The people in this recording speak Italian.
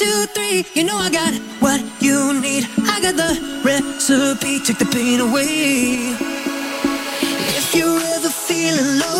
Two, three. You know I got what you need. I got the recipe, take the pain away. If you're ever feeling low,